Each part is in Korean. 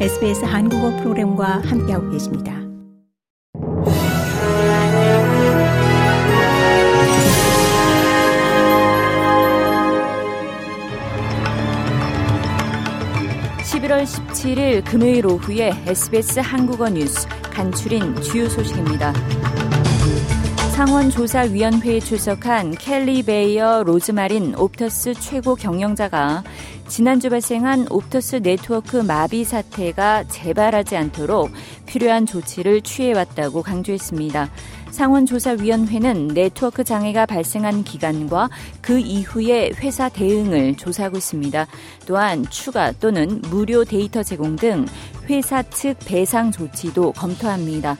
SBS 한국어 프로그램과 함께하고 계십니다. (11월 17일) 금요일 오후에 SBS 한국어 뉴스 간추린 주요 소식입니다. 상원조사위원회에 출석한 켈리 베이어 로즈마린 옵터스 최고 경영자가 지난주 발생한 옵터스 네트워크 마비 사태가 재발하지 않도록 필요한 조치를 취해왔다고 강조했습니다. 상원조사위원회는 네트워크 장애가 발생한 기간과 그 이후의 회사 대응을 조사하고 있습니다. 또한 추가 또는 무료 데이터 제공 등 회사 측 배상 조치도 검토합니다.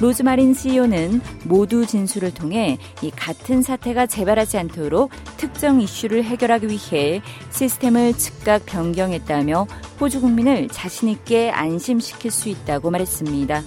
로즈마린 CEO는 모두 진술을 통해 이 같은 사태가 재발하지 않도록 특정 이슈를 해결하기 위해 시스템을 즉각 변경했다며 호주 국민을 자신있게 안심시킬 수 있다고 말했습니다.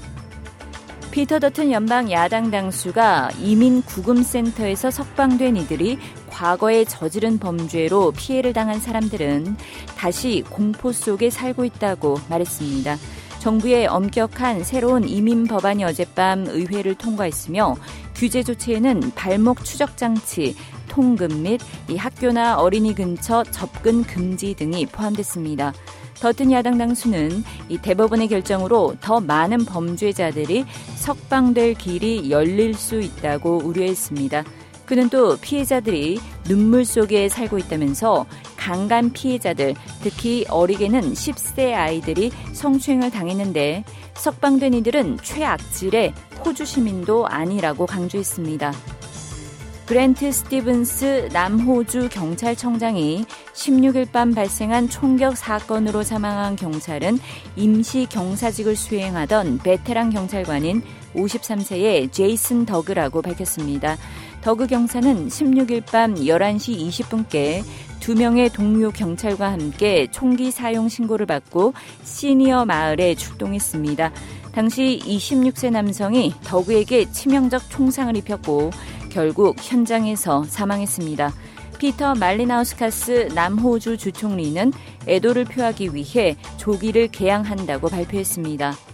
피터 더튼 연방 야당 당수가 이민 구금센터에서 석방된 이들이 과거에 저지른 범죄로 피해를 당한 사람들은 다시 공포 속에 살고 있다고 말했습니다. 정부의 엄격한 새로운 이민 법안이 어젯밤 의회를 통과했으며 규제 조치에는 발목 추적 장치, 통금 및 이 학교나 어린이 근처 접근 금지 등이 포함됐습니다. 더튼 야당 당수는 이 대법원의 결정으로 더 많은 범죄자들이 석방될 길이 열릴 수 있다고 우려했습니다. 그는 또 피해자들이 눈물 속에 살고 있다면서 강간 피해자들, 특히 어리게는 10세 아이들이 성추행을 당했는데 석방된 이들은 최악질의 호주 시민도 아니라고 강조했습니다. 그랜트 스티븐스 남호주 경찰청장이 16일 밤 발생한 총격 사건으로 사망한 경찰은 임시 경사직을 수행하던 베테랑 경찰관인 53세의 제이슨 더그라고 밝혔습니다. 더그 경사는 16일 밤 11시 20분께 두 명의 동료 경찰과 함께 총기 사용 신고를 받고 시니어 마을에 출동했습니다. 당시 26세 남성이 더그에게 치명적 총상을 입혔고 결국 현장에서 사망했습니다. 피터 말리나우스카스 남호주 주총리는 애도를 표하기 위해 조기를 개항한다고 발표했습니다.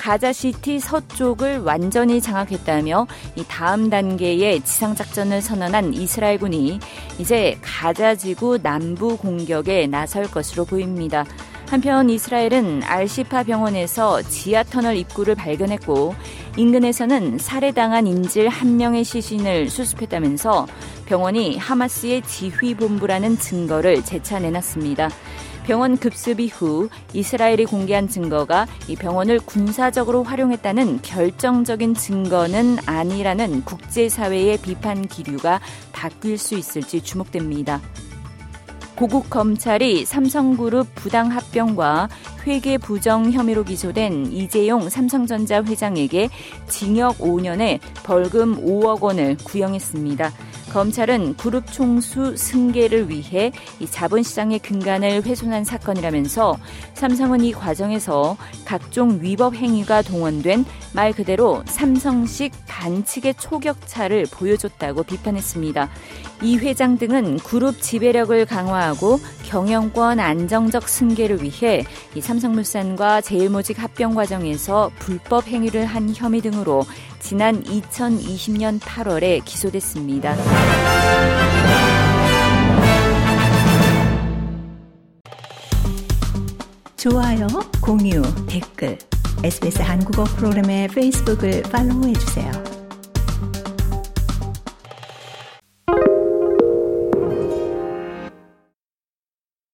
가자시티 서쪽을 완전히 장악했다며 이 다음 단계의 지상작전을 선언한 이스라엘군이 이제 가자지구 남부 공격에 나설 것으로 보입니다. 한편 이스라엘은 알시파 병원에서 지하 터널 입구를 발견했고 인근에서는 살해당한 인질 한 명의 시신을 수습했다면서 병원이 하마스의 지휘본부라는 증거를 재차 내놨습니다. 병원 급습 이후 이스라엘이 공개한 증거가 이 병원을 군사적으로 활용했다는 결정적인 증거는 아니라는 국제사회의 비판 기류가 바뀔 수 있을지 주목됩니다. 고국 검찰이 삼성그룹 부당 합병과 회계 부정 혐의로 기소된 이재용 삼성전자 회장에게 징역 5년에 벌금 5억 원을 구형했습니다. 검찰은 그룹 총수 승계를 위해 이 자본시장의 근간을 훼손한 사건이라면서 삼성은 이 과정에서 각종 위법 행위가 동원된 말 그대로 삼성식 반칙의 초격차를 보여줬다고 비판했습니다. 이 회장 등은 그룹 지배력을 강화하고 경영권 안정적 승계를 위해 이 삼성물산과 제일모직 합병 과정에서 불법 행위를 한 혐의 등으로 지난 2020년 8월에 기소됐습니다. 좋아요, 공유, 댓글, SBS 한국어 프로그램의 페이스북을 팔로우해 주세요.